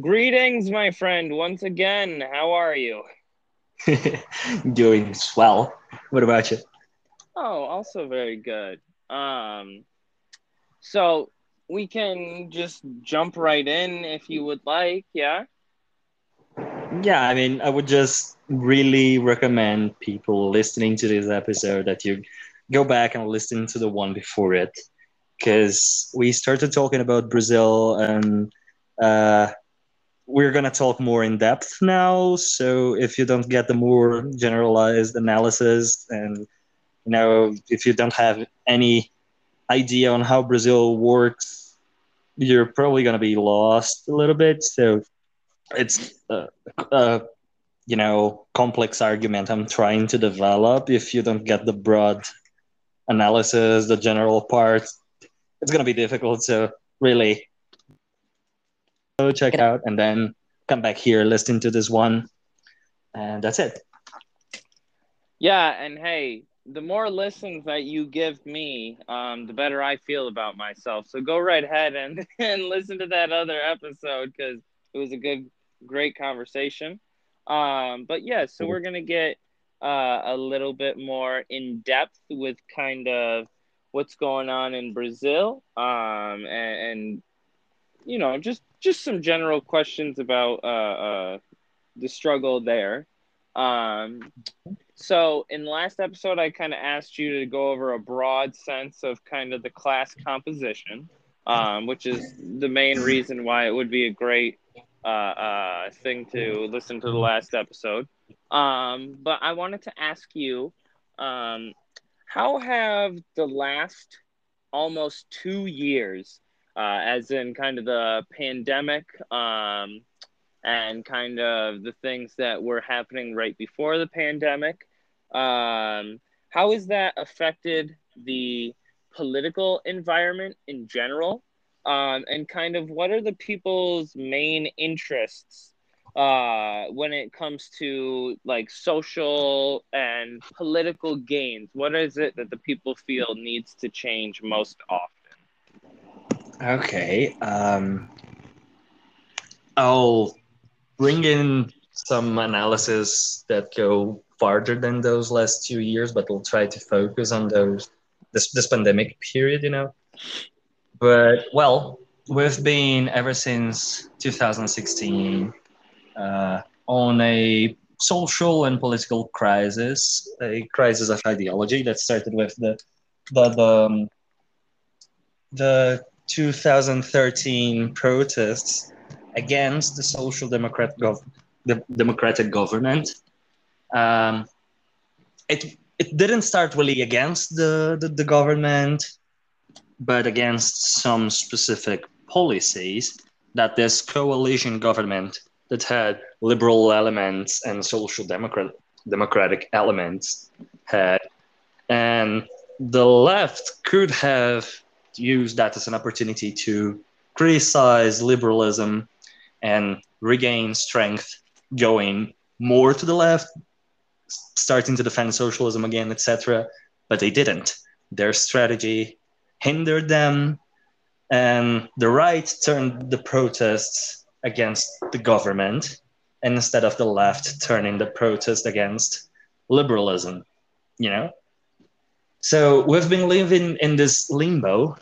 Greetings, my friend, once again. How are you? Doing swell. What about you? Oh, also very good. Um, so we can just jump right in if you would like, yeah? Yeah, I mean, I would just really recommend people listening to this episode that you go back and listen to the one before it because we started talking about Brazil and uh, we're going to talk more in depth now. So if you don't get the more generalized analysis and you know if you don't have any idea on how Brazil works, you're probably going to be lost a little bit. So it's a, a you know complex argument I'm trying to develop. If you don't get the broad analysis, the general part, it's going to be difficult. So really go check it out and then come back here, listen to this one. And that's it. Yeah, and hey, the more listens that you give me, um, the better I feel about myself. So go right ahead and, and listen to that other episode because it was a good, great conversation. Um, but yeah, so we're gonna get uh, a little bit more in depth with kind of what's going on in Brazil, um, and, and you know, just just some general questions about uh, uh, the struggle there. Um, so in the last episode, I kind of asked you to go over a broad sense of kind of the class composition, um, which is the main reason why it would be a great uh, uh, thing to listen to the last episode. Um, but I wanted to ask you, um, how have the last almost two years uh, as in kind of the pandemic um, and kind of the things that were happening right before the pandemic. Um, how has that affected the political environment in general? Um, and kind of what are the people's main interests uh, when it comes to like social and political gains? What is it that the people feel needs to change most often? Okay. Um, I'll bring in some analysis that go farther than those last two years, but we'll try to focus on those this this pandemic period, you know. But well, we've been ever since 2016 uh, on a social and political crisis, a crisis of ideology that started with the the the, um, the 2013 protests against the social democrat gov- the democratic government. Um, it it didn't start really against the, the, the government, but against some specific policies that this coalition government that had liberal elements and social democrat democratic elements had, and the left could have use that as an opportunity to criticize liberalism and regain strength going more to the left starting to defend socialism again etc but they didn't. Their strategy hindered them and the right turned the protests against the government instead of the left turning the protest against liberalism you know? So we've been living in this limbo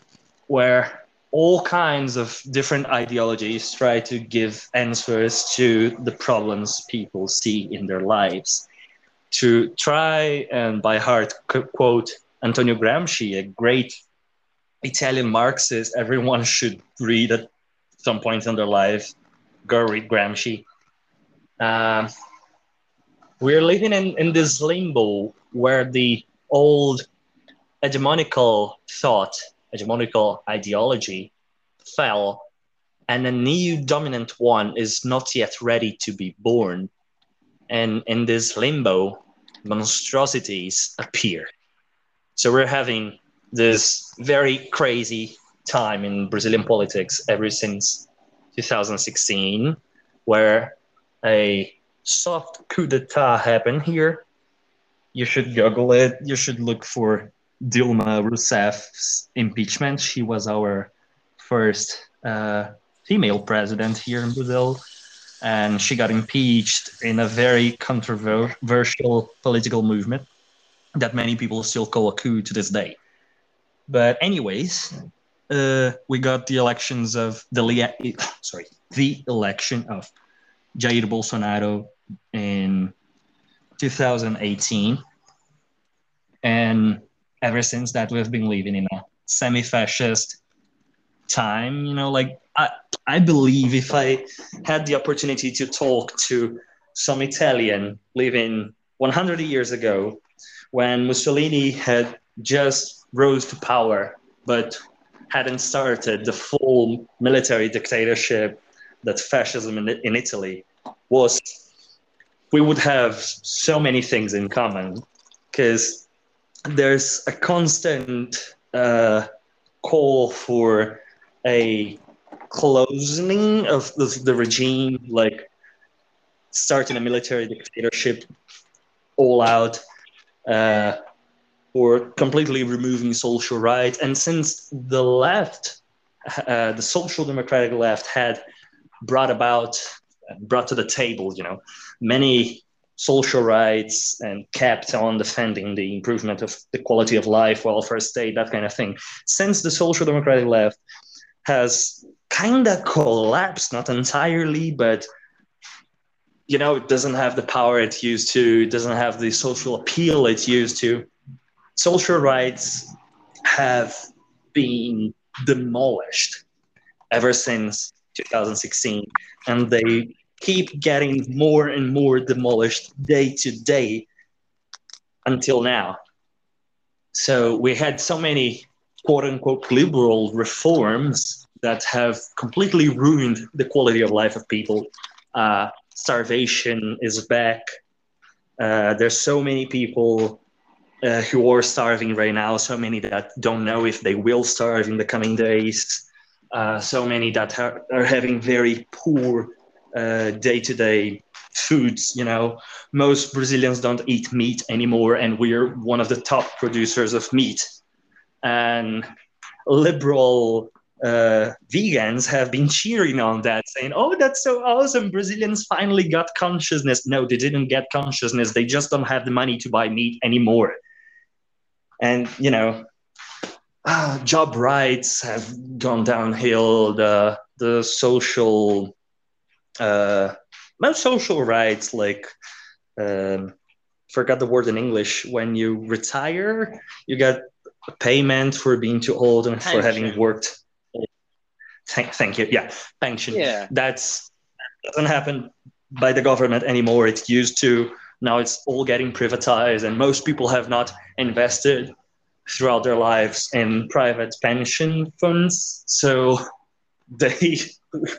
where all kinds of different ideologies try to give answers to the problems people see in their lives. To try and by heart quote Antonio Gramsci, a great Italian Marxist everyone should read at some point in their life. Go read Gramsci. Um, we're living in, in this limbo where the old hegemonical thought, hegemonical ideology fell, and a new dominant one is not yet ready to be born. And in this limbo, monstrosities appear. So we're having this very crazy time in Brazilian politics ever since 2016, where a soft coup d'etat happened here. You should Google it. You should look for Dilma Rousseff's impeachment. She was our first uh, female president here in Brazil, and she got impeached in a very controversial political movement that many people still call a coup to this day. But anyways, uh, we got the elections of the sorry the election of Jair Bolsonaro in 2018, and ever since that we've been living in a semi-fascist time. You know, like I I believe if I had the opportunity to talk to some Italian living 100 years ago, when Mussolini had just rose to power, but hadn't started the full military dictatorship that fascism in, in Italy was, we would have so many things in common because there's a constant uh, call for a closing of the, the regime, like starting a military dictatorship all out, uh, or completely removing social rights. And since the left, uh, the social democratic left, had brought about, brought to the table, you know, many social rights and kept on defending the improvement of the quality of life, welfare state, that kind of thing. Since the social democratic left has kind of collapsed, not entirely, but you know, it doesn't have the power it used to, it doesn't have the social appeal it used to. Social rights have been demolished ever since 2016, and they keep getting more and more demolished day to day until now. So we had so many quote unquote liberal reforms that have completely ruined the quality of life of people. Uh, starvation is back. Uh, there's so many people uh, who are starving right now, so many that don't know if they will starve in the coming days, uh, so many that are, are having very poor day to day foods. You know, most Brazilians don't eat meat anymore, and we're one of the top producers of meat. And liberal uh, vegans have been cheering on that, saying, "Oh, that's so awesome! Brazilians finally got consciousness." No, they didn't get consciousness. They just don't have the money to buy meat anymore. And you know, uh, job rights have gone downhill. The the social uh, most social rights like um, forgot the word in English. When you retire, you get a payment for being too old and pension. for having worked. Thank, thank you. Yeah, pension. Yeah, that's that doesn't happen by the government anymore. It used to. Now it's all getting privatized, and most people have not invested throughout their lives in private pension funds. So they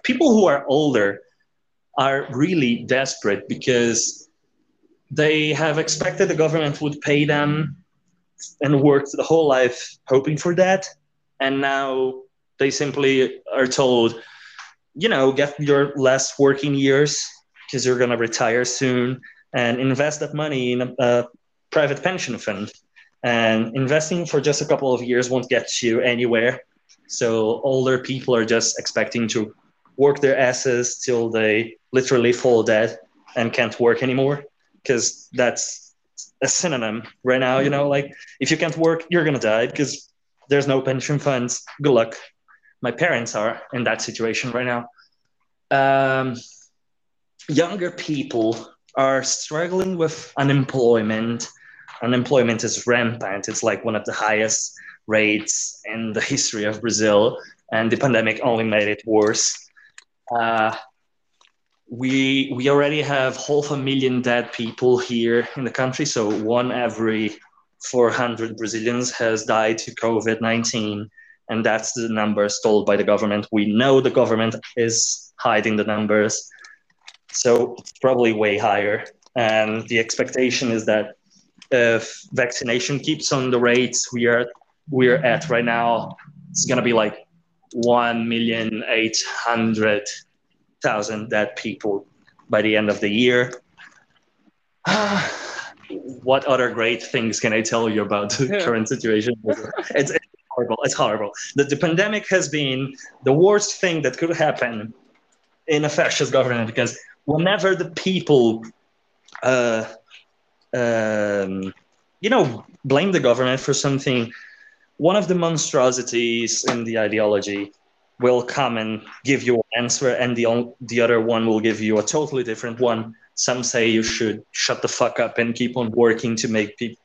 people who are older are really desperate because they have expected the government would pay them and worked the whole life hoping for that. And now they simply are told, you know, get your last working years because you're going to retire soon and invest that money in a, a private pension fund. And investing for just a couple of years won't get you anywhere. So older people are just expecting to work their asses till they literally fall dead and can't work anymore because that's a synonym right now you know? Like if you can't work you're gonna die because there's no pension funds. Good luck. My parents are in that situation right now. Um, younger people are struggling with unemployment. Unemployment is rampant. It's like one of the highest rates in the history of brazil and the pandemic only made it worse. Uh, we we already have half a million dead people here in the country. So one every 400 Brazilians has died to COVID 19, and that's the numbers told by the government. We know the government is hiding the numbers, so it's probably way higher. And the expectation is that if vaccination keeps on the rates we are we're at right now, it's gonna be like one million eight hundred thousand dead people by the end of the year. what other great things can I tell you about the current situation? It's, it's horrible. It's horrible. The, the pandemic has been the worst thing that could happen in a fascist government because whenever the people, uh, um, you know, blame the government for something, one of the monstrosities in the ideology will come and give you an answer, and the the other one will give you a totally different one. Some say you should shut the fuck up and keep on working to make people,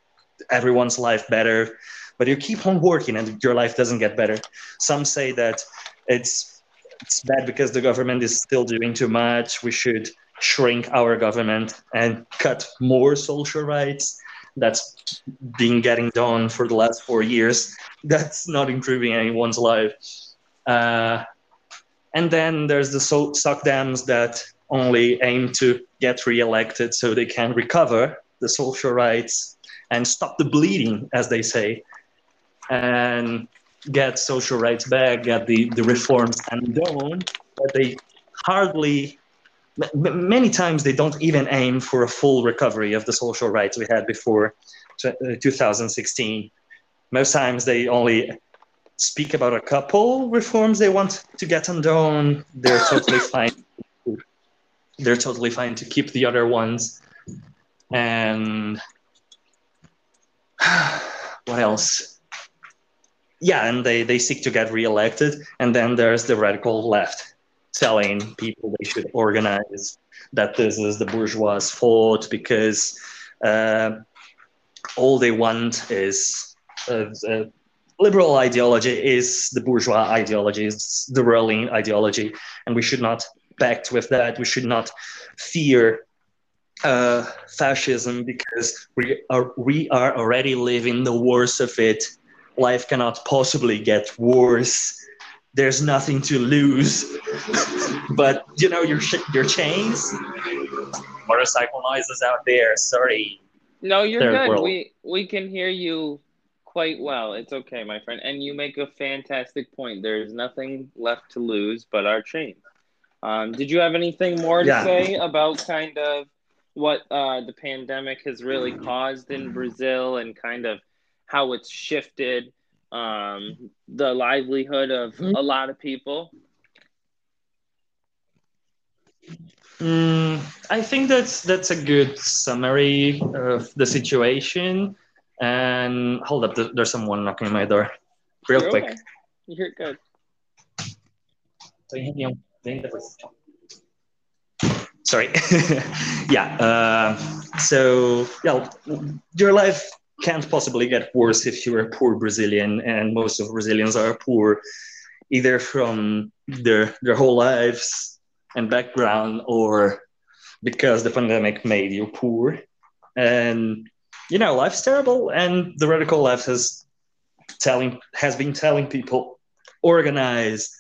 everyone's life better, but you keep on working and your life doesn't get better. Some say that it's it's bad because the government is still doing too much. We should shrink our government and cut more social rights. That's been getting done for the last four years. That's not improving anyone's life. Uh, and then there's the so- SOCDEMs that only aim to get re-elected so they can recover the social rights and stop the bleeding, as they say, and get social rights back, get the, the reforms undone, but they hardly, many times they don't even aim for a full recovery of the social rights we had before uh, 2016. Most times they only speak about a couple reforms they want to get undone. They're totally fine. They're totally fine to keep the other ones. And what else? Yeah, and they, they seek to get reelected. And then there's the radical left telling people they should organize, that this is the bourgeois' fault because uh, all they want is uh, uh, liberal ideology is the bourgeois ideology, it's the ruling ideology, and we should not pact with that. We should not fear uh, fascism because we are we are already living the worst of it. Life cannot possibly get worse. There's nothing to lose, but you know your your chains. Motorcycle noises out there. Sorry. No, you're Third good. World. We we can hear you quite well. It's okay, my friend. And you make a fantastic point. There's nothing left to lose but our chains. Um, did you have anything more to yeah. say about kind of what uh, the pandemic has really caused in Brazil and kind of how it's shifted um, the livelihood of a lot of people? Mm, I think that's that's a good summary of the situation. And hold up, there's someone knocking on my door. Real You're quick. Okay. You're good. Sorry. yeah. Uh, so, yeah, your life can't possibly get worse if you're a poor Brazilian, and most of Brazilians are poor, either from their their whole lives and background, or because the pandemic made you poor. And you know, life's terrible, and the radical left has telling has been telling people organize,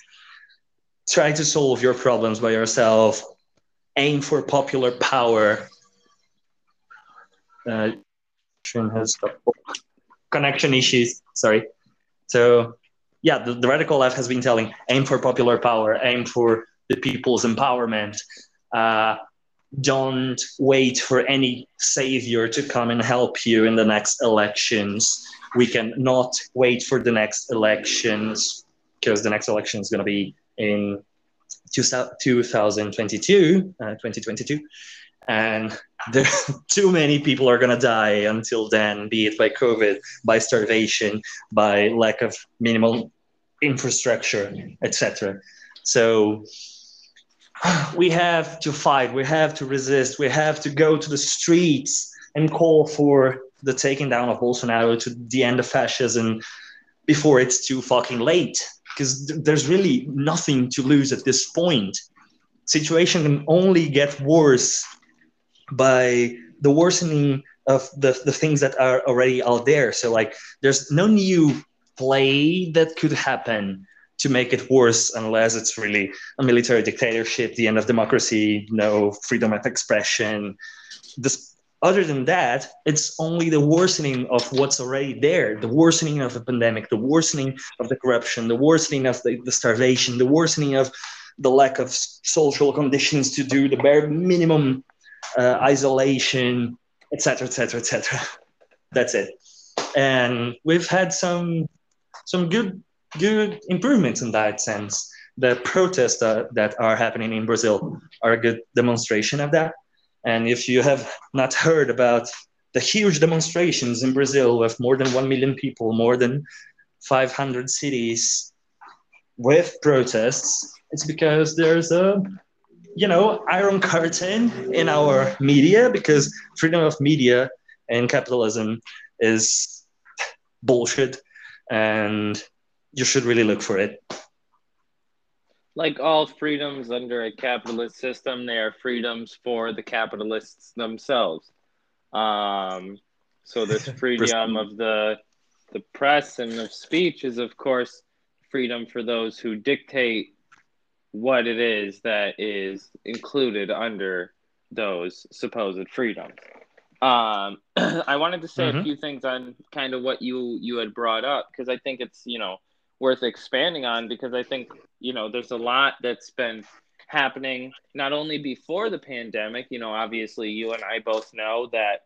try to solve your problems by yourself, aim for popular power. Uh, connection issues. Sorry. So, yeah, the, the, radical left has been telling aim for popular power, aim for the people's empowerment. Uh, don't wait for any savior to come and help you in the next elections. We can not wait for the next elections because the next election is going to be in 2022, uh, 2022. And there, too many people are going to die until then, be it by COVID, by starvation, by lack of minimal infrastructure, etc. So we have to fight, we have to resist, we have to go to the streets and call for the taking down of Bolsonaro to the end of fascism before it's too fucking late. Because th- there's really nothing to lose at this point. Situation can only get worse by the worsening of the, the things that are already out there. So like there's no new play that could happen to make it worse unless it's really a military dictatorship, the end of democracy, no freedom of expression. This, other than that, it's only the worsening of what's already there, the worsening of the pandemic, the worsening of the corruption, the worsening of the, the starvation, the worsening of the lack of social conditions to do the bare minimum uh, isolation, etc., etc., etc. That's it. And we've had some some good good improvements in that sense. The protests uh, that are happening in Brazil are a good demonstration of that. And if you have not heard about the huge demonstrations in Brazil with more than 1 million people, more than 500 cities with protests, it's because there's a you know iron curtain in our media because freedom of media and capitalism is bullshit and you should really look for it like all freedoms under a capitalist system they are freedoms for the capitalists themselves um, so this freedom of the the press and of speech is of course freedom for those who dictate what it is that is included under those supposed freedoms. Um, I wanted to say mm-hmm. a few things on kind of what you you had brought up because I think it's you know worth expanding on because I think you know there's a lot that's been happening not only before the pandemic. You know, obviously you and I both know that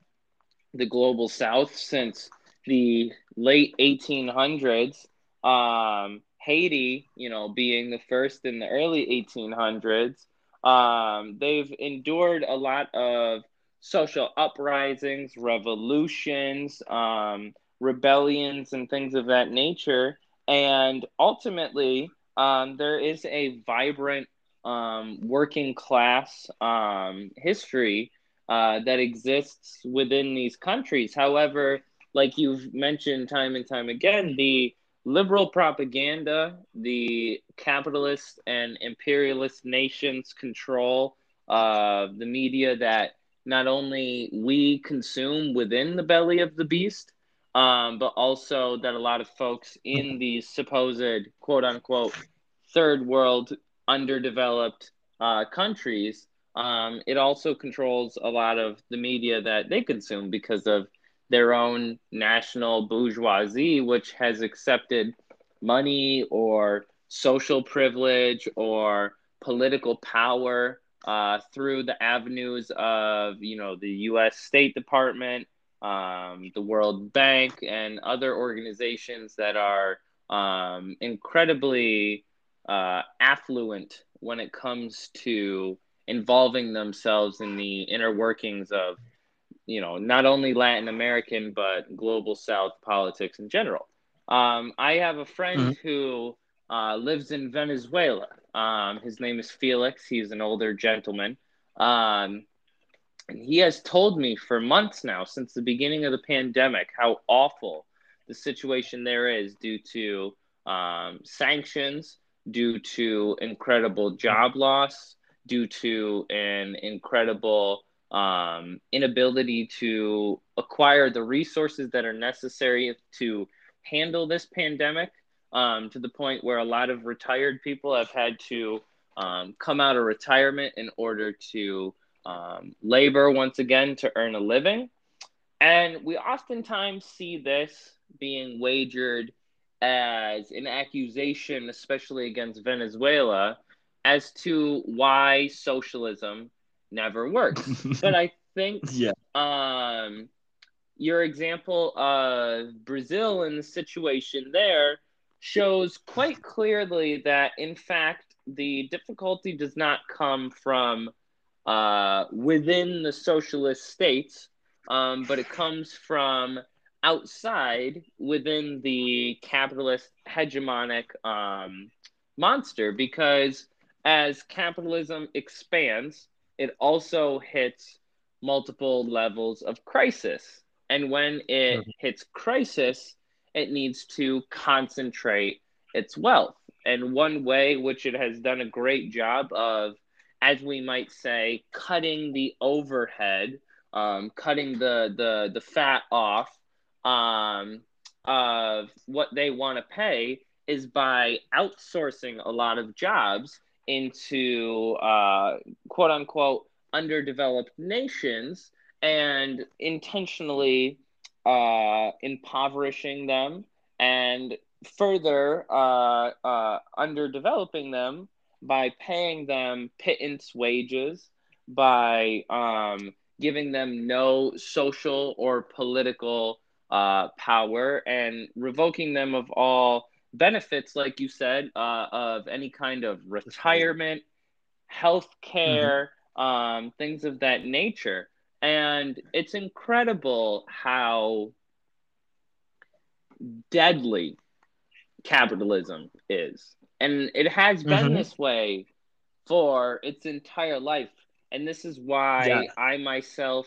the global South since the late 1800s um, Haiti, you know, being the first in the early 1800s, um, they've endured a lot of social uprisings, revolutions, um, rebellions, and things of that nature. And ultimately, um, there is a vibrant um, working class um, history uh, that exists within these countries. However, like you've mentioned time and time again, the liberal propaganda, the capitalist and imperialist nations control uh, the media that not only we consume within the belly of the beast, um, but also that a lot of folks in these supposed quote unquote third world underdeveloped uh, countries, um, it also controls a lot of the media that they consume because of their own national bourgeoisie, which has accepted money or social privilege or political power uh, through the avenues of, you know, the U.S. State Department, um, the World Bank, and other organizations that are um, incredibly uh, affluent when it comes to involving themselves in the inner workings of you know, not only Latin American, but global South politics in general. Um, I have a friend mm-hmm. who uh, lives in Venezuela. Um, his name is Felix. He's an older gentleman. Um, and he has told me for months now, since the beginning of the pandemic, how awful the situation there is due to um, sanctions, due to incredible job loss, due to an incredible um, inability to acquire the resources that are necessary to handle this pandemic um, to the point where a lot of retired people have had to um, come out of retirement in order to um, labor once again to earn a living. And we oftentimes see this being wagered as an accusation, especially against Venezuela, as to why socialism never works. but I think yeah. um, your example of Brazil and the situation there shows quite clearly that, in fact, the difficulty does not come from uh, within the socialist states, um, but it comes from outside within the capitalist hegemonic um, monster because as capitalism expands, it also hits multiple levels of crisis. And when it mm-hmm. hits crisis, it needs to concentrate its wealth. And one way which it has done a great job of, as we might say, cutting the overhead, um, cutting the, the, the fat off um, of what they want to pay is by outsourcing a lot of jobs into uh, quote unquote underdeveloped nations and intentionally uh, impoverishing them and further uh, uh, underdeveloping them by paying them pittance wages, by um, giving them no social or political uh, power and revoking them of all benefits, like you said, uh, of any kind of retirement, health care, mm-hmm. um, things of that nature. And it's incredible how deadly capitalism is. And it has been mm-hmm. this way for its entire life. And this is why yeah. I myself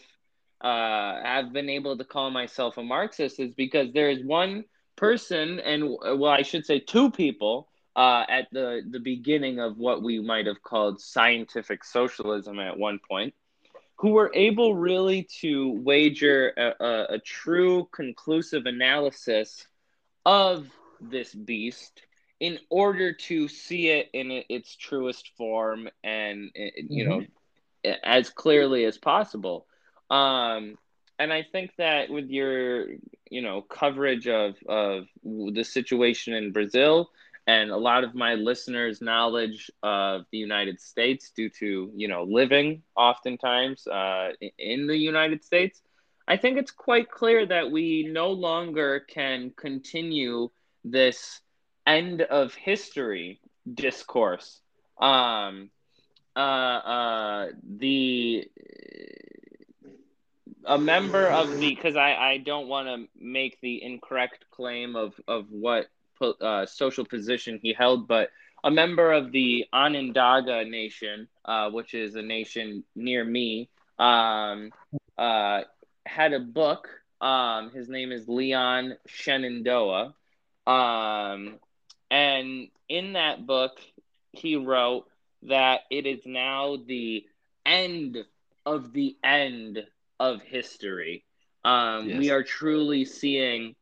uh, have been able to call myself a Marxist, is because there is one person, and well, I should say two people, uh, at the, the beginning of what we might have called scientific socialism at one point, who were able really to wager a, a, a true conclusive analysis of this beast in order to see it in its truest form and you mm-hmm. know as clearly as possible um and i think that with your you know coverage of of the situation in brazil and a lot of my listeners knowledge of the united states due to you know living oftentimes uh, in the united states I think it's quite clear that we no longer can continue this end of history discourse. Um, uh, uh, the a member of the because I, I don't want to make the incorrect claim of of what uh, social position he held, but a member of the Onondaga Nation, uh, which is a nation near me, um, uh, had a book. Um, his name is Leon Shenandoah. Um, and in that book, he wrote that it is now the end of the end of history. Um, yes. We are truly seeing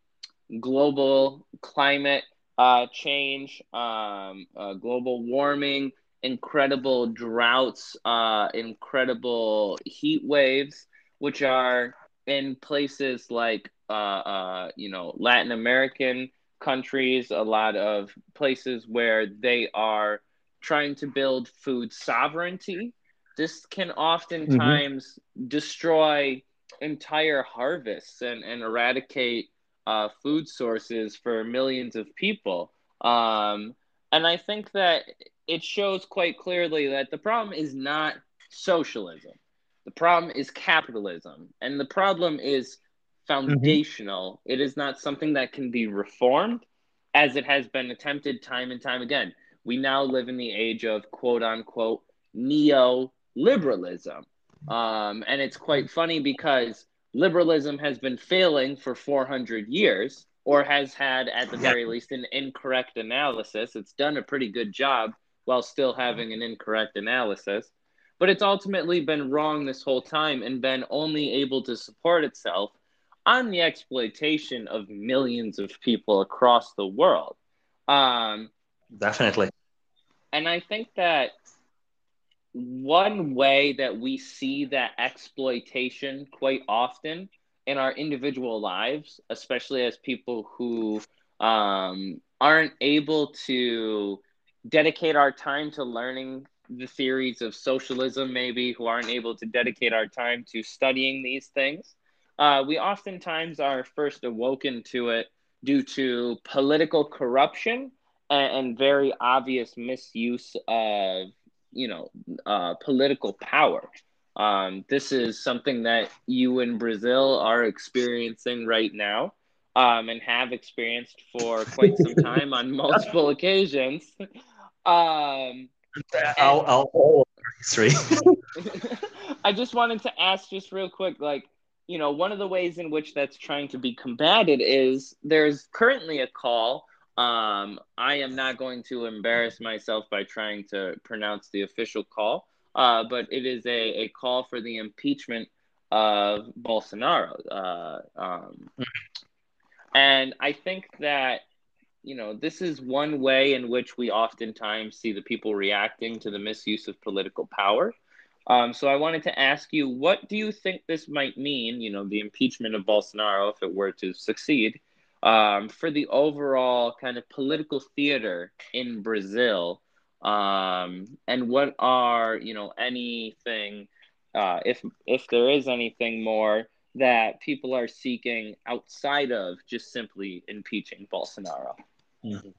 global climate uh, change, um, uh, global warming, incredible droughts, uh, incredible heat waves, which are in places like uh, uh, you know Latin American countries, a lot of places where they are trying to build food sovereignty. This can oftentimes mm-hmm. destroy entire harvests and, and eradicate uh, food sources for millions of people. Um, and I think that it shows quite clearly that the problem is not socialism. The problem is capitalism, and the problem is foundational. Mm-hmm. It is not something that can be reformed, as it has been attempted time and time again. We now live in the age of quote unquote neoliberalism. Um, and it's quite funny because liberalism has been failing for 400 years or has had, at the very least, an incorrect analysis. It's done a pretty good job while still having an incorrect analysis but it's ultimately been wrong this whole time and been only able to support itself on the exploitation of millions of people across the world. Um, Definitely. And I think that one way that we see that exploitation quite often in our individual lives, especially as people who um, aren't able to dedicate our time to learning the theories of socialism, maybe, who aren't able to dedicate our time to studying these things. Uh, we oftentimes are first awoken to it due to political corruption and, and very obvious misuse of, you know, uh, political power. Um, this is something that you in Brazil are experiencing right now um, and have experienced for quite some time on multiple occasions. Um, I'll, I'll history. I just wanted to ask, just real quick, like, you know, one of the ways in which that's trying to be combated is there's currently a call. Um, I am not going to embarrass myself by trying to pronounce the official call, uh, but it is a, a call for the impeachment of Bolsonaro. Uh, um, and I think that you know, this is one way in which we oftentimes see the people reacting to the misuse of political power. Um, so I wanted to ask you, what do you think this might mean, you know, the impeachment of Bolsonaro, if it were to succeed, um, for the overall kind of political theater in Brazil? Um, and what are, you know, anything, uh, if if there is anything more that people are seeking outside of just simply impeaching Bolsonaro. Mm-hmm.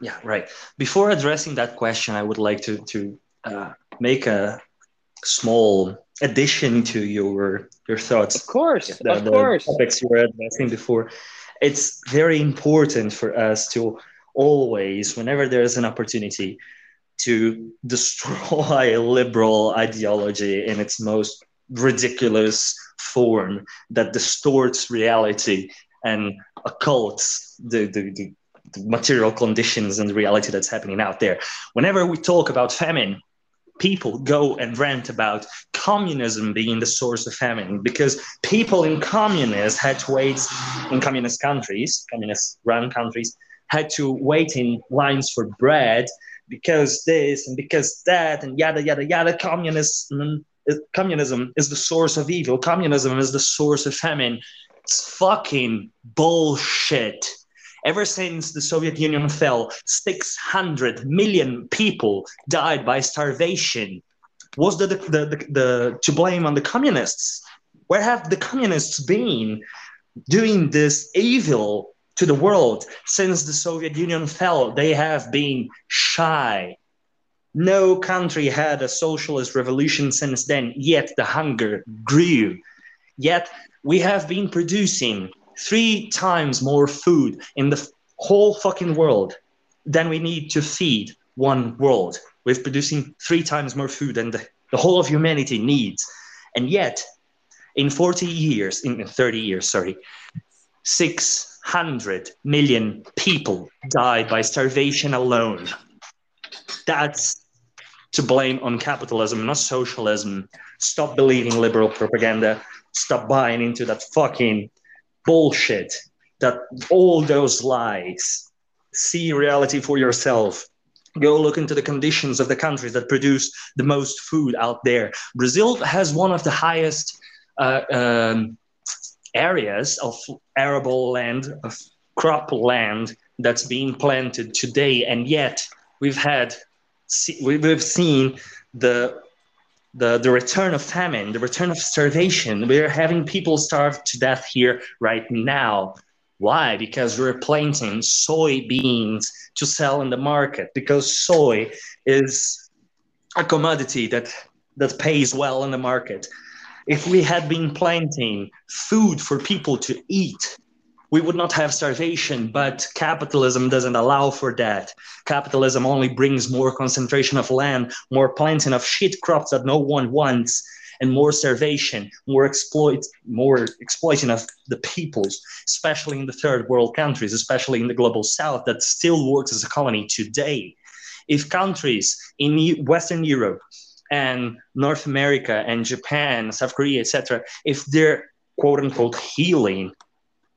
Yeah, right. Before addressing that question, I would like to to uh, make a small addition to your your thoughts. Of course, the, of the course. Topics you were addressing before. It's very important for us to always, whenever there is an opportunity, to destroy liberal ideology in its most ridiculous form that distorts reality and occults the, the, the, the material conditions and the reality that's happening out there. Whenever we talk about famine, people go and rant about communism being the source of famine because people in communists had to wait in communist countries, communist run countries, had to wait in lines for bread because this and because that and yada yada yada. Communism, uh, communism is the source of evil. Communism is the source of famine. It's fucking bullshit. Ever since the Soviet Union fell, 600 million people died by starvation. Was the, the, the, the, to blame on the communists? Where have the communists been doing this evil to the world since the Soviet Union fell? They have been shy. No country had a socialist revolution since then, yet the hunger grew. Yet we have been producing three times more food in the whole fucking world than we need to feed one world. We're producing three times more food than the, the whole of humanity needs. And yet, in 40 years, in 30 years, sorry, 600 million people died by starvation alone. That's to blame on capitalism, not socialism. Stop believing liberal propaganda. Stop buying into that fucking bullshit that all those lies see reality for yourself. Go look into the conditions of the countries that produce the most food out there. Brazil has one of the highest uh, um, areas of arable land of crop land that's being planted today. And yet we've had we've seen the the, the return of famine, the return of starvation. We're having people starve to death here right now. Why? Because we're planting soybeans to sell in the market because soy is a commodity that, that pays well in the market. If we had been planting food for people to eat, we would not have starvation, but capitalism doesn't allow for that. Capitalism only brings more concentration of land, more planting of shit crops that no one wants, and more starvation, more exploit, more exploiting of the peoples, especially in the third world countries, especially in the global south that still works as a colony today. If countries in Western Europe and North America and Japan, South Korea, etc., if they're quote unquote healing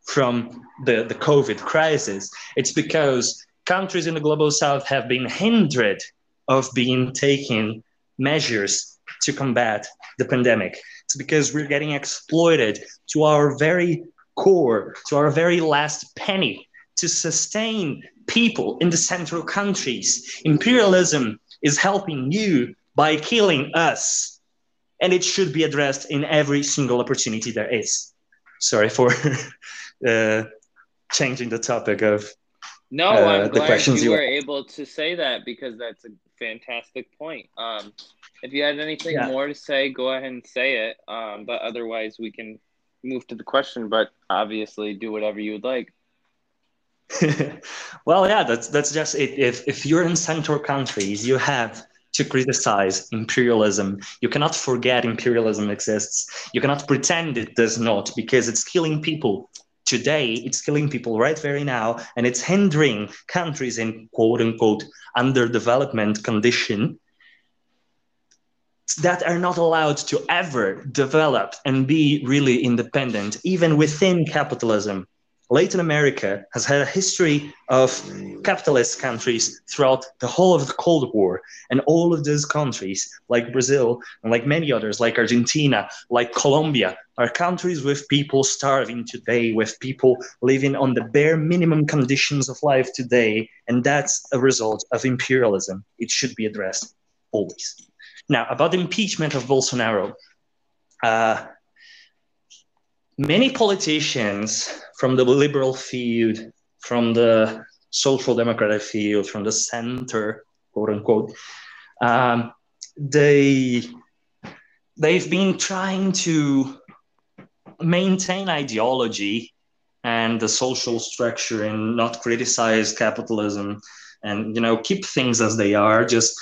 from the, the COVID crisis, it's because countries in the global south have been hindered of being taking measures to combat the pandemic. It's because we're getting exploited to our very core, to our very last penny to sustain people in the central countries. Imperialism is helping you by killing us. And it should be addressed in every single opportunity there is. Sorry for uh, changing the topic of no, uh, I'm glad you, you were able to say that because that's a fantastic point. Um, if you had anything yeah. more to say, go ahead and say it. Um, but otherwise, we can move to the question. But obviously, do whatever you would like. well, yeah, that's that's just it. If if you're in central countries, you have to criticize imperialism. You cannot forget imperialism exists. You cannot pretend it does not because it's killing people today it's killing people right very now and it's hindering countries in quote unquote underdevelopment condition that are not allowed to ever develop and be really independent even within capitalism Latin America has had a history of capitalist countries throughout the whole of the Cold War. And all of those countries, like Brazil and like many others, like Argentina, like Colombia, are countries with people starving today, with people living on the bare minimum conditions of life today. And that's a result of imperialism. It should be addressed always. Now, about the impeachment of Bolsonaro. Uh, many politicians from the liberal field, from the social democratic field, from the center, quote unquote, um, they they've been trying to maintain ideology and the social structure and not criticize capitalism and you know keep things as they are just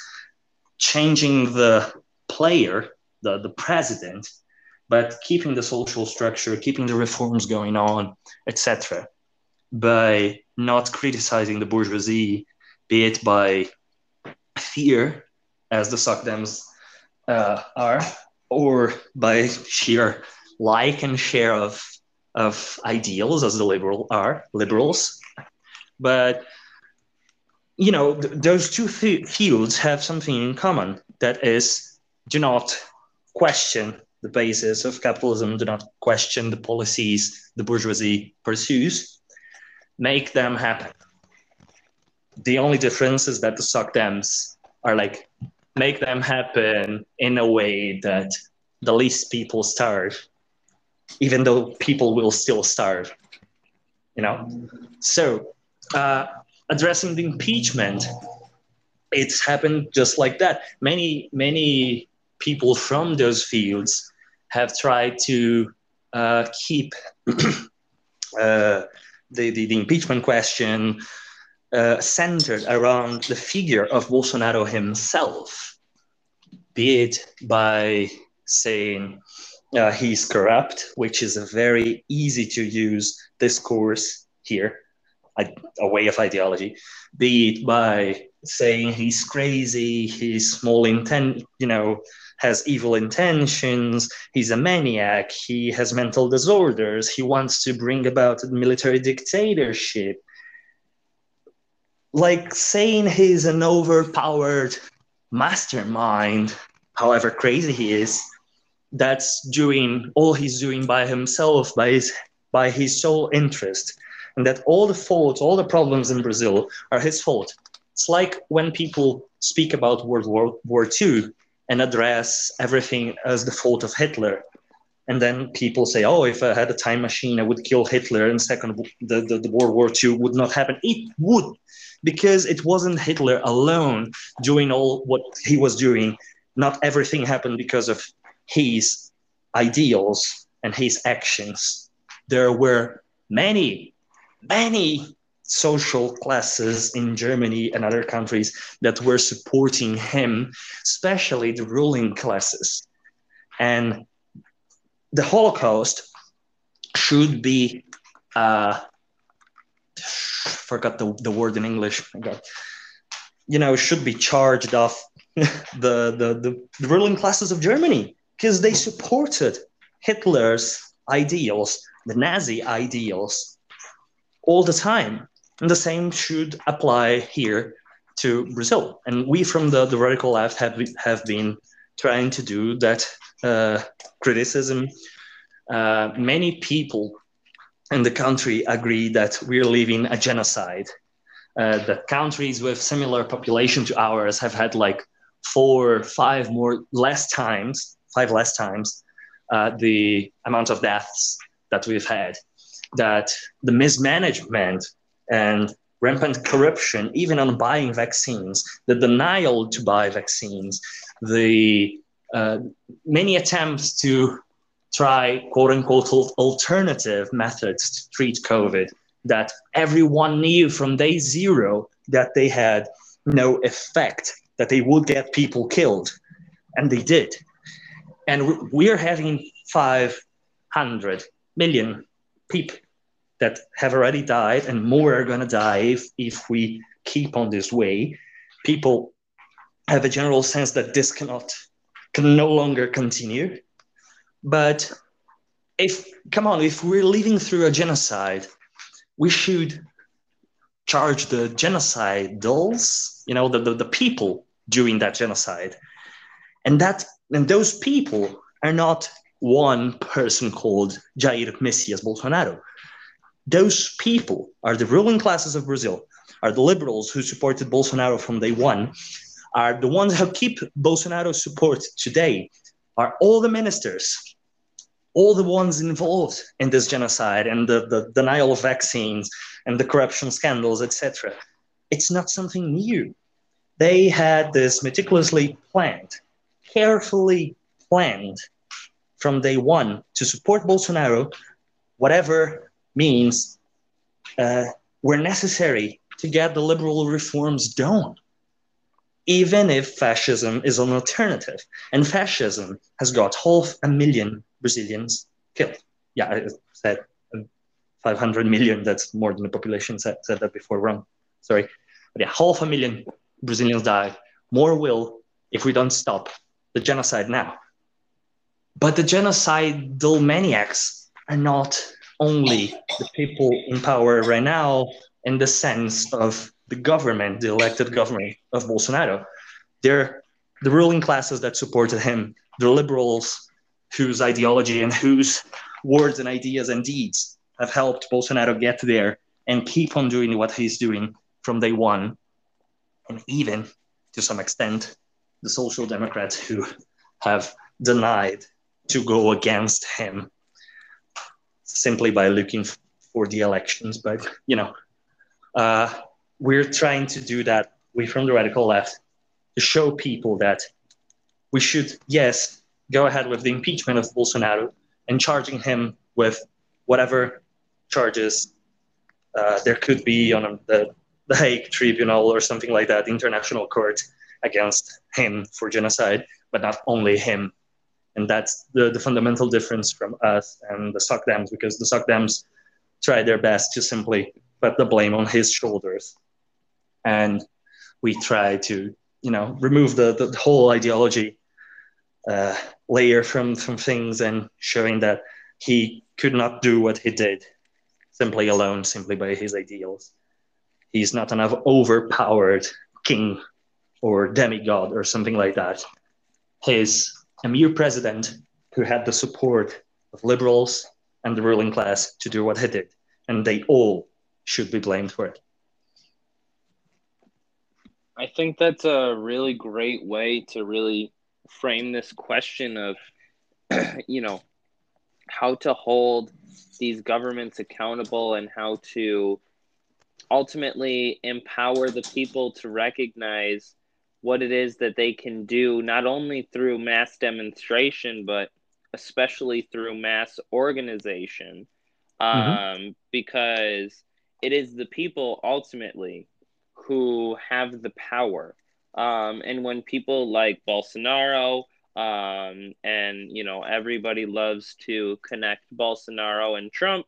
changing the player the, the president but keeping the social structure keeping the reforms going on etc by not criticizing the bourgeoisie be it by fear as the SOCDEMs uh, are or by sheer like and share of of ideals as the liberal are liberals. But you know th- those two fields have something in common that is do not question the basis of capitalism do not question the policies the bourgeoisie pursues. Make them happen. The only difference is that the SOCDEMs are like make them happen in a way that the least people starve even though people will still starve. You know, so uh, addressing the impeachment, it's happened just like that. Many many people from those fields have tried to uh, keep uh, the, the, the impeachment question uh, centered around the figure of Bolsonaro himself, be it by saying uh, he's corrupt, which is a very easy to use discourse here, a, a way of ideology, be it by saying he's crazy, he's small intent, you know, has evil intentions, he's a maniac, he has mental disorders, he wants to bring about a military dictatorship. Like saying he's an overpowered mastermind, however crazy he is, that's doing all he's doing by himself, by his by his sole interest, and that all the faults, all the problems in Brazil are his fault. It's like when people speak about World War, War II and address everything as the fault of Hitler. And then people say, oh, if I had a time machine, I would kill Hitler and second the, the, the World War II would not happen. It would, because it wasn't Hitler alone doing all what he was doing. Not everything happened because of his ideals and his actions. There were many, many social classes in Germany and other countries that were supporting him, especially the ruling classes. And the Holocaust should be, uh, forgot the, the word in English, you know, should be charged off the, the, the ruling classes of Germany because they supported Hitler's ideals, the Nazi ideals, all the time. And the same should apply here to Brazil. And we from the, the radical left have, have been trying to do that uh, criticism. Uh, many people in the country agree that we're living a genocide. Uh, countries with similar population to ours have had like four, five more less times five less times uh, the amount of deaths that we've had. That the mismanagement and rampant corruption, even on buying vaccines, the denial to buy vaccines, the uh, many attempts to try quote unquote alternative methods to treat COVID that everyone knew from day zero that they had no effect, that they would get people killed. And they did and we are having 500 million people that have already died and more are going to die if, if we keep on this way. People have a general sense that this cannot can no longer continue. But if come on if we're living through a genocide we should charge the genocidals you know the, the, the people doing that genocide. And that and those people are not one person called Jair Messias Bolsonaro. Those people are the ruling classes of Brazil, are the liberals who supported Bolsonaro from day one, are the ones who keep Bolsonaro's support today, are all the ministers, all the ones involved in this genocide and the, the denial of vaccines and the corruption scandals, etc. It's not something new. They had this meticulously planned, carefully planned from day one to support Bolsonaro, whatever means uh, were necessary to get the liberal reforms done, even if fascism is an alternative. And fascism has got half a million Brazilians killed. Yeah, I said 500 million, that's more than the population said, said that before, wrong. Sorry. But yeah, half a million Brazilians died. More will if we don't stop the genocide now. But the genocidal maniacs are not only the people in power right now in the sense of the government, the elected government of Bolsonaro. They're the ruling classes that supported him, the liberals whose ideology and whose words and ideas and deeds have helped Bolsonaro get there and keep on doing what he's doing from day one. And even to some extent, the social democrats who have denied to go against him simply by looking for the elections. But, you know, uh, we're trying to do that, we from the radical left, to show people that we should, yes, go ahead with the impeachment of Bolsonaro and charging him with whatever charges uh, there could be on the, the Hague Tribunal or something like that, international court against him for genocide, but not only him. And that's the, the fundamental difference from us and the SOCDEMs, because the SOCDEMs try their best to simply put the blame on his shoulders. And we try to, you know, remove the, the, the whole ideology uh, layer from, from things and showing that he could not do what he did simply alone, simply by his ideals. He's not an overpowered king or demigod or something like that. He's a mere president who had the support of liberals and the ruling class to do what he did, and they all should be blamed for it. I think that's a really great way to really frame this question of, you know, how to hold these governments accountable and how to ultimately empower the people to recognize what it is that they can do, not only through mass demonstration, but especially through mass organization. Mm-hmm. Um, mm-hmm. Because it is the people ultimately who have the power. Um, and when people like Bolsonaro, um, and you know everybody loves to connect Bolsonaro and Trump,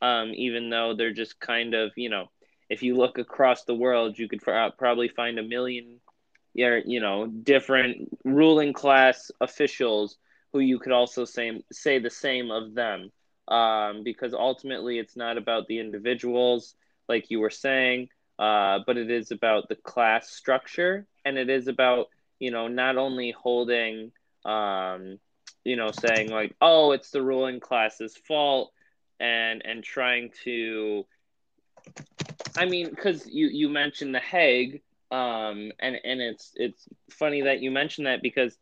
um, even though they're just kind of you know, if you look across the world, you could probably find a million, you know, different ruling class officials who you could also say say the same of them. Um, because ultimately it's not about the individuals, like you were saying, uh, but it is about the class structure, and it is about you know not only holding, um, you know, saying like, oh, it's the ruling class's fault, and and trying to, I mean, because you you mentioned the Hague, um, and and it's it's funny that you mentioned that because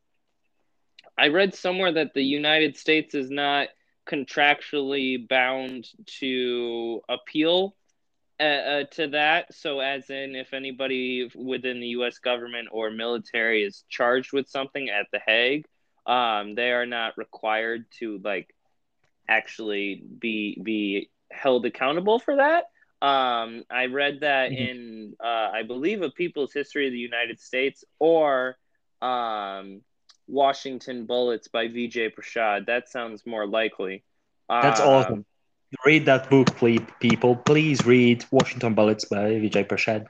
I read somewhere that the United States is not contractually bound to appeal uh, uh, to that. So, as in, if anybody within the U.S. government or military is charged with something at the Hague, um, they are not required to like actually be be held accountable for that. Um, I read that mm-hmm. in, uh, I believe, a People's History of the United States or um, Washington Bullets by Vijay Prashad. That sounds more likely. That's um, awesome. Read that book, please, people. Please read Washington Bullets by Vijay Prashad.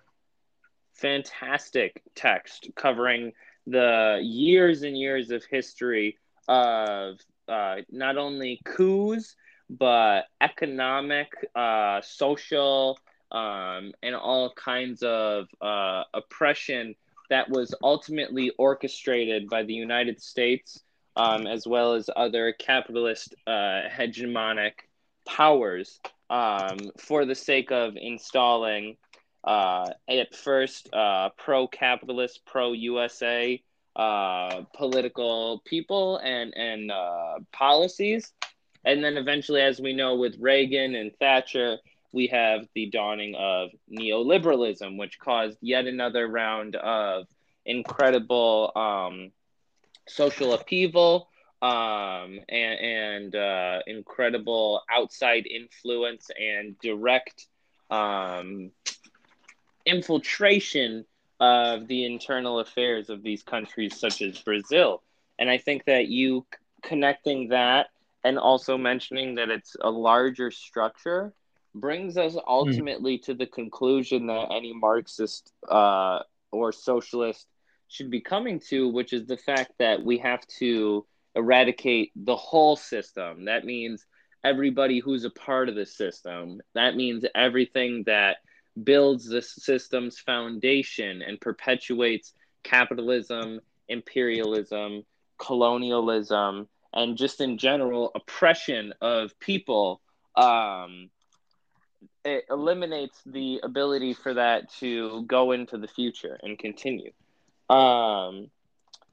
Fantastic text covering the years and years of history of uh, not only coups, but economic, uh, social, um, and all kinds of uh, oppression that was ultimately orchestrated by the United States um, as well as other capitalist uh, hegemonic powers um, for the sake of installing uh, at first uh, pro capitalist, pro USA uh, political people and, and policies. And then eventually, as we know, with Reagan and Thatcher, we have the dawning of neoliberalism, which caused yet another round of incredible um, social upheaval um, and, and uh, incredible outside influence and direct um, infiltration of the internal affairs of these countries, such as Brazil. And I think that you connecting that and also mentioning that it's a larger structure brings us ultimately mm. to the conclusion that any Marxist uh, or socialist should be coming to, which is the fact that we have to eradicate the whole system. That means everybody who's a part of the system. That means everything that builds the system's foundation and perpetuates capitalism, imperialism, colonialism, and just in general oppression of people. Um, it eliminates the ability for that to go into the future and continue. Um,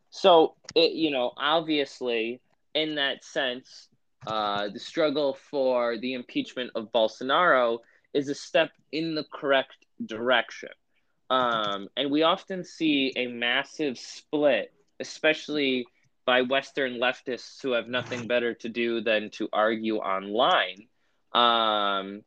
so, it, you know, obviously, in that sense, uh, the struggle for the impeachment of Bolsonaro is a step in the correct direction. Um, and we often see a massive split, especially by Western leftists who have nothing better to do than to argue online. Um,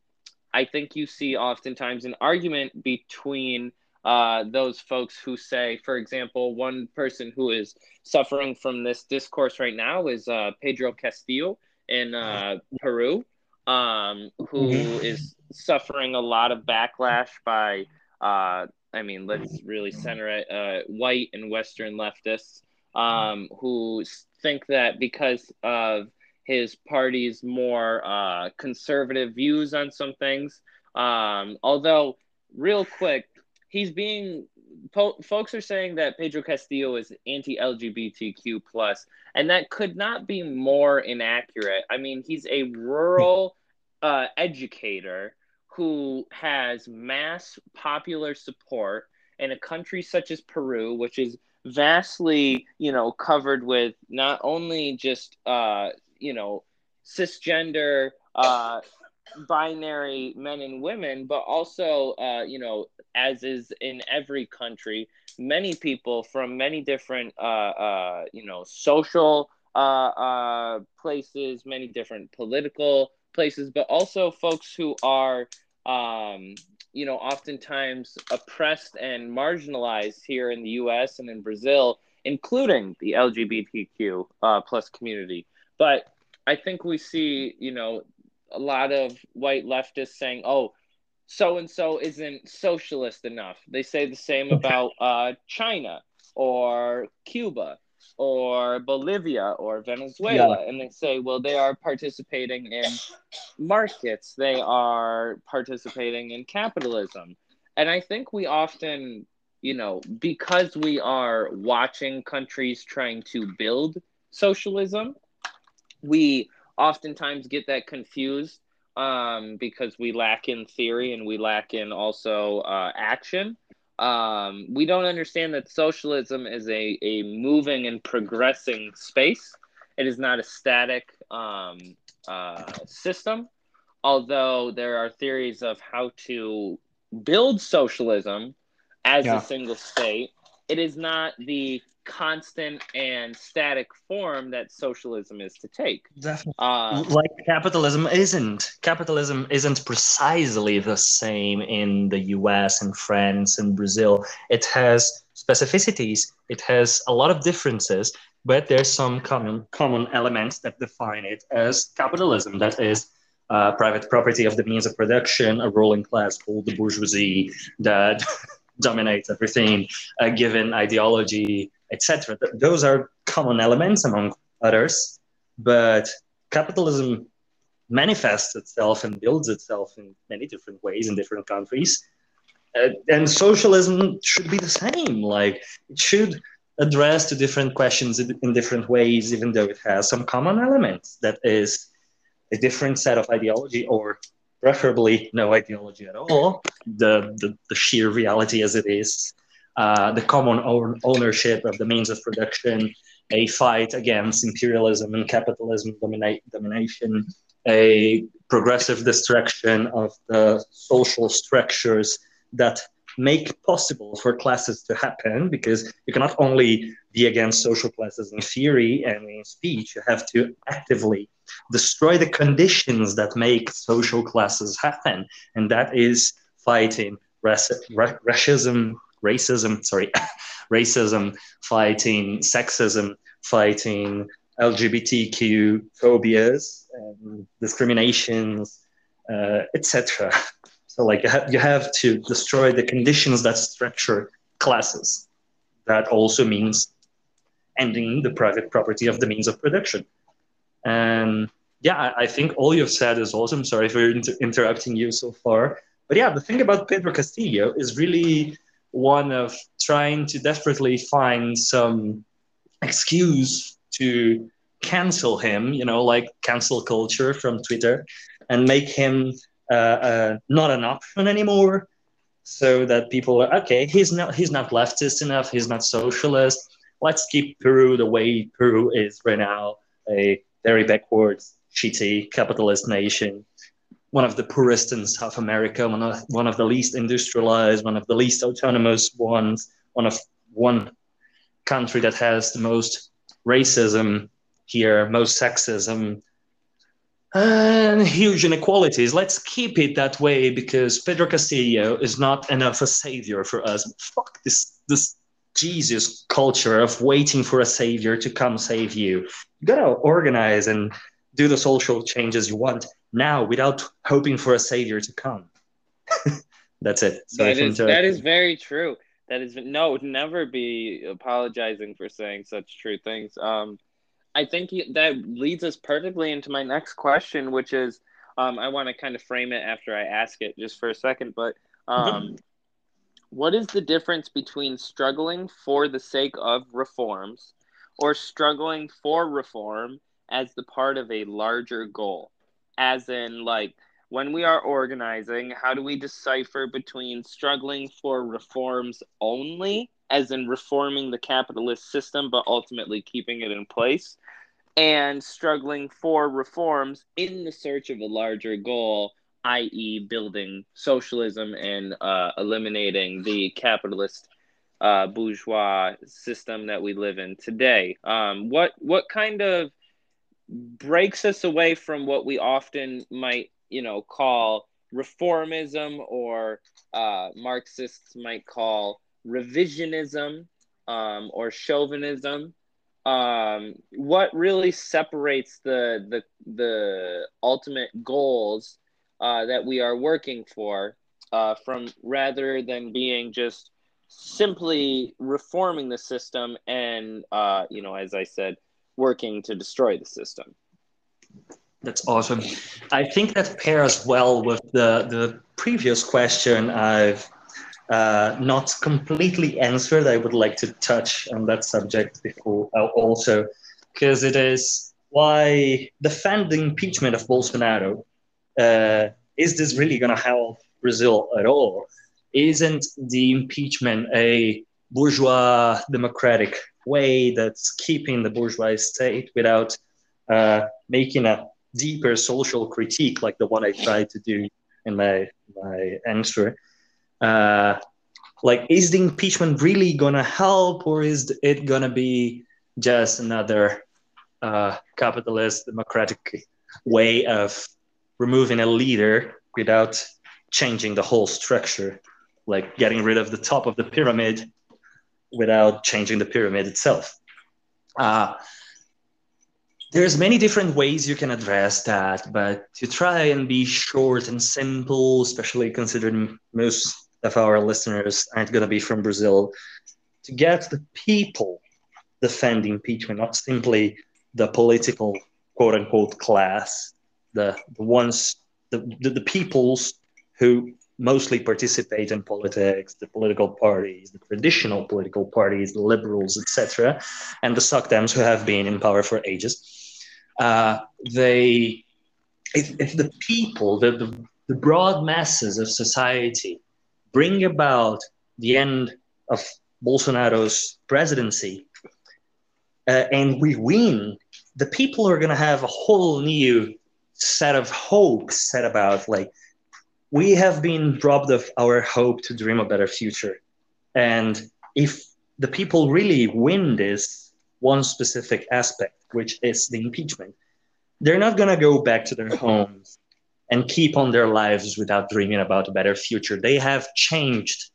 I think you see oftentimes an argument between uh, those folks who say, for example, one person who is suffering from this discourse right now is uh, Pedro Castillo in uh, Peru, um, who mm-hmm. suffering a lot of backlash by, uh, I mean, let's really center it, uh, white and Western leftists um, who think that because of his party's more uh, conservative views on some things, um, although, real quick, he's being po- folks are saying that Pedro Castillo is anti-LGBTQ plus, and that could not be more inaccurate. I mean, he's a rural uh, educator who has mass popular support in a country such as Peru, which is vastly, you know, covered with not only just, uh, you know, cisgender uh, binary men and women, but also, uh, you know, as is in every country, many people from many different, uh, uh, you know, social uh, uh, places, many different political places, but also folks who are, um, you know, oftentimes oppressed and marginalized here in the U.S. and in Brazil, including the LGBTQ uh, plus community. But I think we see, you know, a lot of white leftists saying, "Oh, so and so isn't socialist enough." They say the same about uh, China or Cuba or Bolivia or Venezuela, yeah. and they say, "Well, they are participating in markets. They are participating in capitalism." And I think we often, you know, because we are watching countries trying to build socialism, we oftentimes get that confused um, because we lack in theory and we lack in also uh, action. Um, we don't understand that socialism is a, a moving and progressing space. It is not a static um, uh, system, although there are theories of how to build socialism as yeah. a single state. It is not the constant and static form that socialism is to take. Definitely. Uh, like capitalism isn't. Capitalism isn't precisely the same in the US and France and Brazil. It has specificities, it has a lot of differences, but there's some common common elements that define it as capitalism. That is uh, private property of the means of production, a ruling class called the bourgeoisie that dominates everything, a given ideology, etc. Those are common elements among others, but capitalism manifests itself and builds itself in many different ways in different countries. Uh, and socialism should be the same. Like it should address to different questions in, in different ways, even though it has some common elements. That is a different set of ideology, or preferably no ideology at all. The the, the sheer reality as it is uh, the common own ownership of the means of production, a fight against imperialism and capitalism domina- domination, a progressive destruction of the social structures that make possible for classes to happen because you cannot only be against social classes in theory and in speech. You have to actively destroy the conditions that make social classes happen. And that is fighting racism racism sorry racism fighting sexism fighting lgbtq phobias discriminations uh, etc so like you have, you have to destroy the conditions that structure classes. That also means ending the private property of the means of production. And yeah, I, I think all you've said is awesome. Sorry for inter- interrupting you so far. But yeah, the thing about Pedro Castillo is really one of trying to desperately find some excuse to cancel him, you know, like cancel culture from Twitter, and make him uh, uh, not an option anymore so that people are okay he's not he's not leftist enough he's not socialist. Let's keep peru the way peru is right now a very backwards shitty capitalist nation one of the poorest in south america one of, one of the least industrialized one of the least autonomous ones one of one country that has the most racism here most sexism and huge inequalities. Let's keep it that way because Pedro Castillo is not enough a savior for us. Fuck this this Jesus culture of waiting for a savior to come save you. You gotta organize and do the social changes you want now without hoping for a savior to come. That's it. that is, that is very true. That is no, never be apologizing for saying such true things. Um, I think that leads us perfectly into my next question, which is um, I want to kind of frame it after I ask it just for a second. But um, mm-hmm. what is the difference between struggling for the sake of reforms or struggling for reform as the part of a larger goal? As in, like, when we are organizing, how do we decipher between struggling for reforms only as in reforming the capitalist system, but ultimately keeping it in place, and struggling for reforms in the search of a larger goal, i.e., building socialism and uh, eliminating the capitalist uh, bourgeois system that we live in today. Um, what what kind of breaks us away from what we often might, you know, call reformism or uh, Marxists might call revisionism um, or chauvinism. Um, what really separates the the the ultimate goals uh, that we are working for uh, from rather than being just simply reforming the system and uh, you know as i said working to destroy the system that's awesome i think that pairs well with the the previous question i've uh, not completely answered. I would like to touch on that subject before uh, also, because it is why defend the impeachment of Bolsonaro. Uh, is this really going to help Brazil at all? Isn't the impeachment a bourgeois democratic way that's keeping the bourgeois state without uh, making a deeper social critique like the one I tried to do in my my answer? uh, like is the impeachment really gonna help or is it gonna be just another uh, capitalist democratic way of removing a leader without changing the whole structure like getting rid of the top of the pyramid without changing the pyramid itself. Uh, there's many different ways you can address that but to try and be short and simple especially considering most of our listeners aren't going to be from Brazil, to get the people defend impeachment, not simply the political quote unquote class, the, the ones, the, the, the peoples who mostly participate in politics, the political parties, the traditional political parties, the liberals, etc., and the SOCDEMs who have been in power for ages. Uh, they, if, if the people, the, the, the broad masses of society bring about the end of Bolsonaro's presidency, uh, and we win, the people are going to have a whole new set of hopes set about like we have been robbed of our hope to dream a better future. And if the people really win this one specific aspect which is the impeachment they're not going to go back to their homes and keep on their lives without dreaming about a better future. They have changed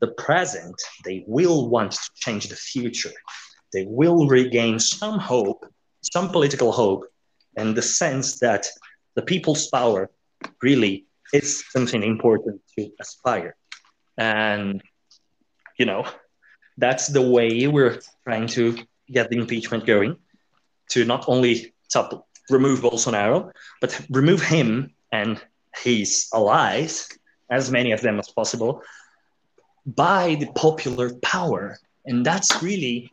the present. They will want to change the future. They will regain some hope some political hope and the sense that the people's power really is something important to aspire. And, you know, that's the way we're trying to get the impeachment going to not only top, remove Bolsonaro, but remove him and his allies, as many of them as possible, by the popular power. And that's really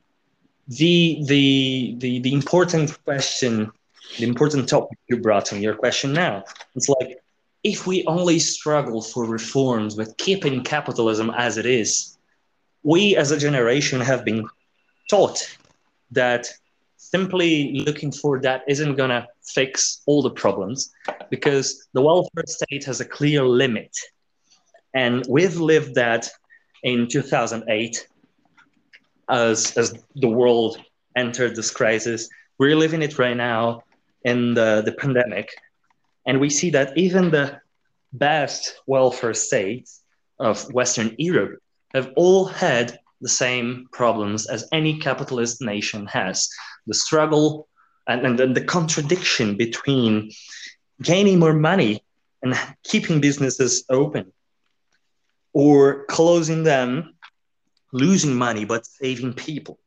the, the, the, the important question the important topic you brought in your question now. It's like if we only struggle for reforms with keeping capitalism as it is, we as a generation have been taught that simply looking for that isn't going to fix all the problems because the welfare state has a clear limit. And we've lived that in 2008 as, as the world entered this crisis. We're living it right now in the, the pandemic. And we see that even the best welfare states of Western Europe have all had the same problems as any capitalist nation has. The struggle and, and, and the contradiction between gaining more money and keeping businesses open or closing them losing money but saving people.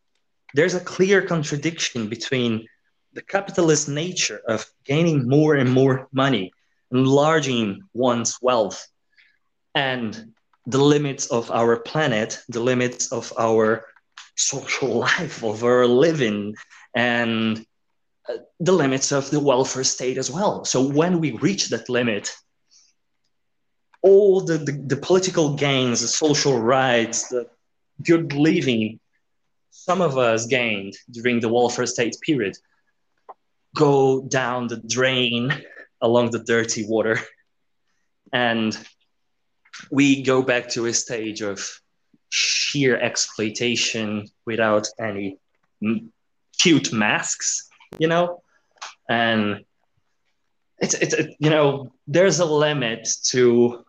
There's a clear contradiction between the capitalist nature of gaining more and more money, enlarging one's wealth, and the limits of our planet, the limits of our social life, of our living, and uh, the limits of the welfare state as well. So when we reach that limit, all the, the, the political gains, the social rights, the good living some of us gained during the welfare state period go down the drain along the dirty water. And we go back to a stage of sheer exploitation without any cute masks, you know? And it's, it's it, you know, there's a limit to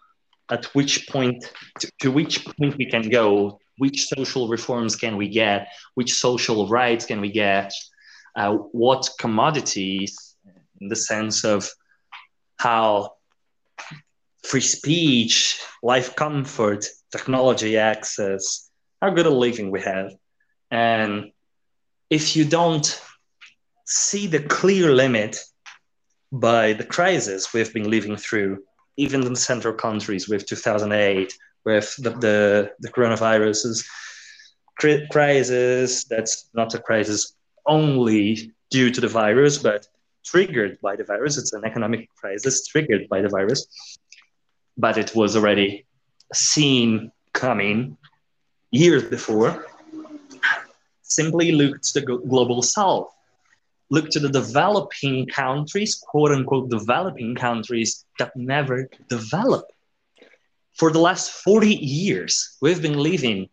at which point, to, to which point we can go, which social reforms can we get, which social rights can we get, uh, what commodities, in the sense of how free speech, life comfort, technology access, how good a living we have. And if you don't see the clear limit by the crisis we've been living through, even in central countries with 2008, with the, the, the coronavirus crisis, that's not a crisis only due to the virus, but triggered by the virus. It's an economic crisis triggered by the virus, but it was already seen coming years before. Simply look to the global south. Look to the developing countries, quote unquote, developing countries that never develop. For the last 40 years, we've been living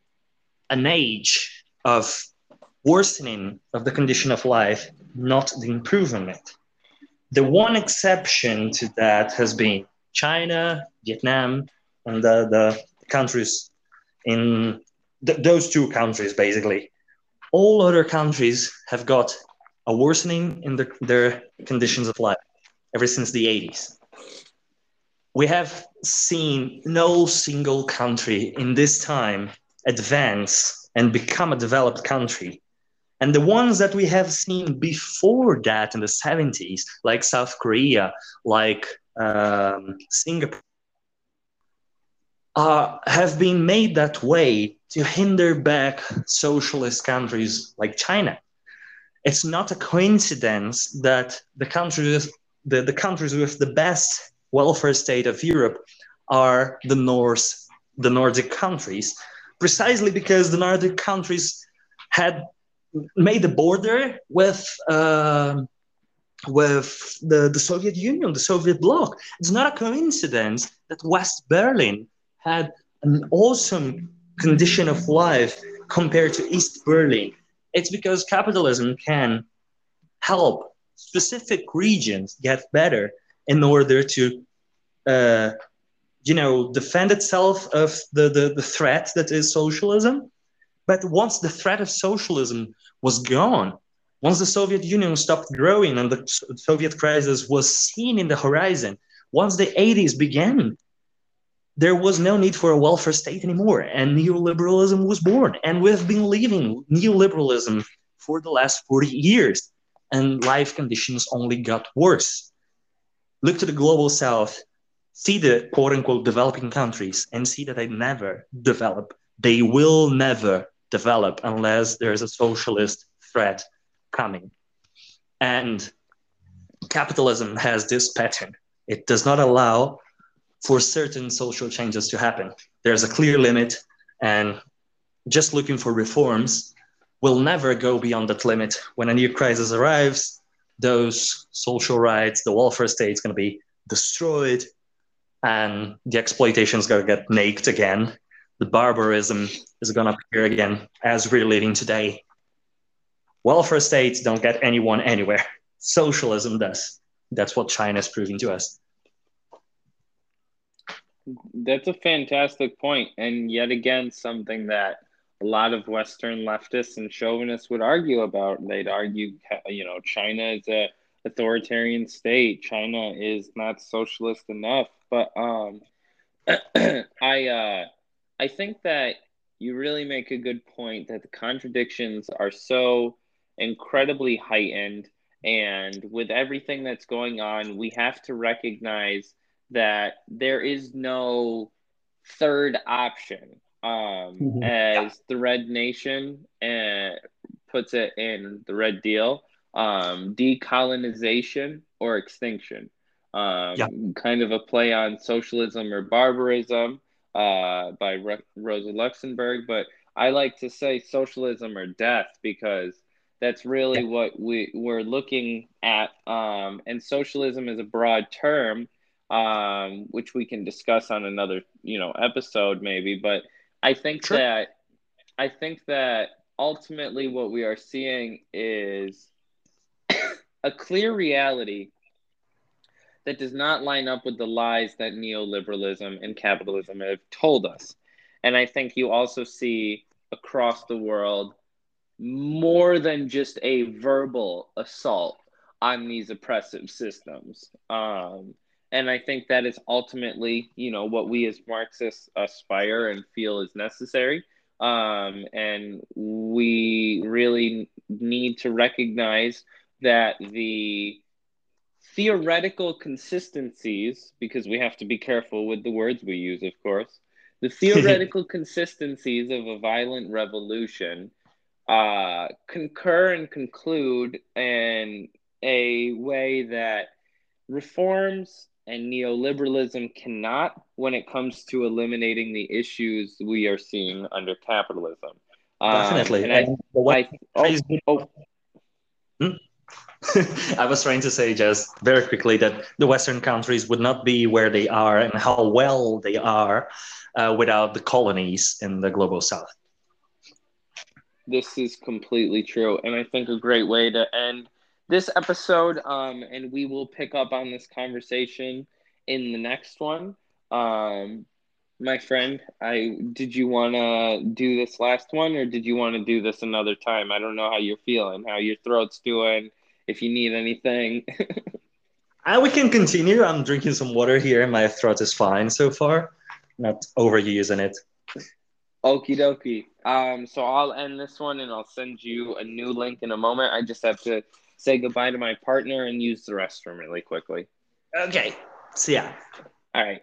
an age of worsening of the condition of life, not the improvement. The one exception to that has been China, Vietnam, and the, the countries in th- those two countries, basically. All other countries have got a worsening in the, their conditions of life ever since the 80s. We have seen no single country in this time advance and become a developed country and the ones that we have seen before that in the 70s, like South Korea, like um, Singapore, uh, have been made that way to hinder back socialist countries like China. It's not a coincidence that the countries, the, the countries with the best welfare state of Europe are the North, the Nordic countries, precisely because the Nordic countries had made the border with uh, with the, the Soviet Union, the Soviet bloc. It's not a coincidence that West Berlin had an awesome condition of life compared to East Berlin. It's because capitalism can help specific regions get better in order to, uh, you know, defend itself of the, the, the threat that is socialism. But once the threat of socialism was gone, once the Soviet Union stopped growing and the Soviet crisis was seen in the horizon, once the 80s began, there was no need for a welfare state anymore, and neoliberalism was born. And we've been living neoliberalism for the last 40 years, and life conditions only got worse. Look to the global south, see the quote unquote developing countries, and see that they never develop. They will never develop unless there's a socialist threat coming. And capitalism has this pattern it does not allow for certain social changes to happen. There's a clear limit, and just looking for reforms will never go beyond that limit. When a new crisis arrives, those social rights, the welfare state is going to be destroyed, and the exploitation is going to get naked again. The barbarism is going to appear again as we're living today. Welfare states don't get anyone anywhere. Socialism does. That's what China is proving to us. That's a fantastic point, and yet again, something that a lot of Western leftists and chauvinists would argue about. They'd argue, you know, China is a authoritarian state. China is not socialist enough. But um, I uh, I think that you really make a good point that the contradictions are so incredibly heightened. And with everything that's going on, we have to recognize that there is no third option. Um, mm-hmm. As the Red Nation uh, puts it in the Red Deal, um, decolonization or extinction. Um, yeah. Kind of a play on socialism or barbarism uh, by Re- Rosa Luxemburg. But I like to say socialism or death because that's really what we we're looking at. Um, and socialism is a broad term, um, which we can discuss on another you know episode maybe. But I think sure. that I think that ultimately what we are seeing is a clear reality that does not line up with the lies that neoliberalism and capitalism have told us. And I think you also see across the world more than just a verbal assault on these oppressive systems. Um, and I think that is ultimately, you know, what we as Marxists aspire and feel is necessary. Um, and we really need to recognize that the theoretical consistencies, because we have to be careful with the words we use, of course, the theoretical consistencies of a violent revolution uh, concur and conclude in a way that reforms and neoliberalism cannot when it comes to eliminating the issues we are seeing under capitalism. Definitely. Um, and I, I, oh, oh. Hmm? I was trying to say just very quickly that the Western countries would not be where they are and how well they are uh, without the colonies in the global south. This is completely true. And I think a great way to end this episode. Um, and we will pick up on this conversation in the next one. Um, my friend, I did you want to do this last one or did you want to do this another time? I don't know how you're feeling, how your throat's doing, if you need anything. uh, we can continue. I'm drinking some water here. My throat is fine so far. Not overusing it. Okie dokie. Um, so I'll end this one and I'll send you a new link in a moment. I just have to say goodbye to my partner and use the restroom really quickly. Okay. See ya. All right.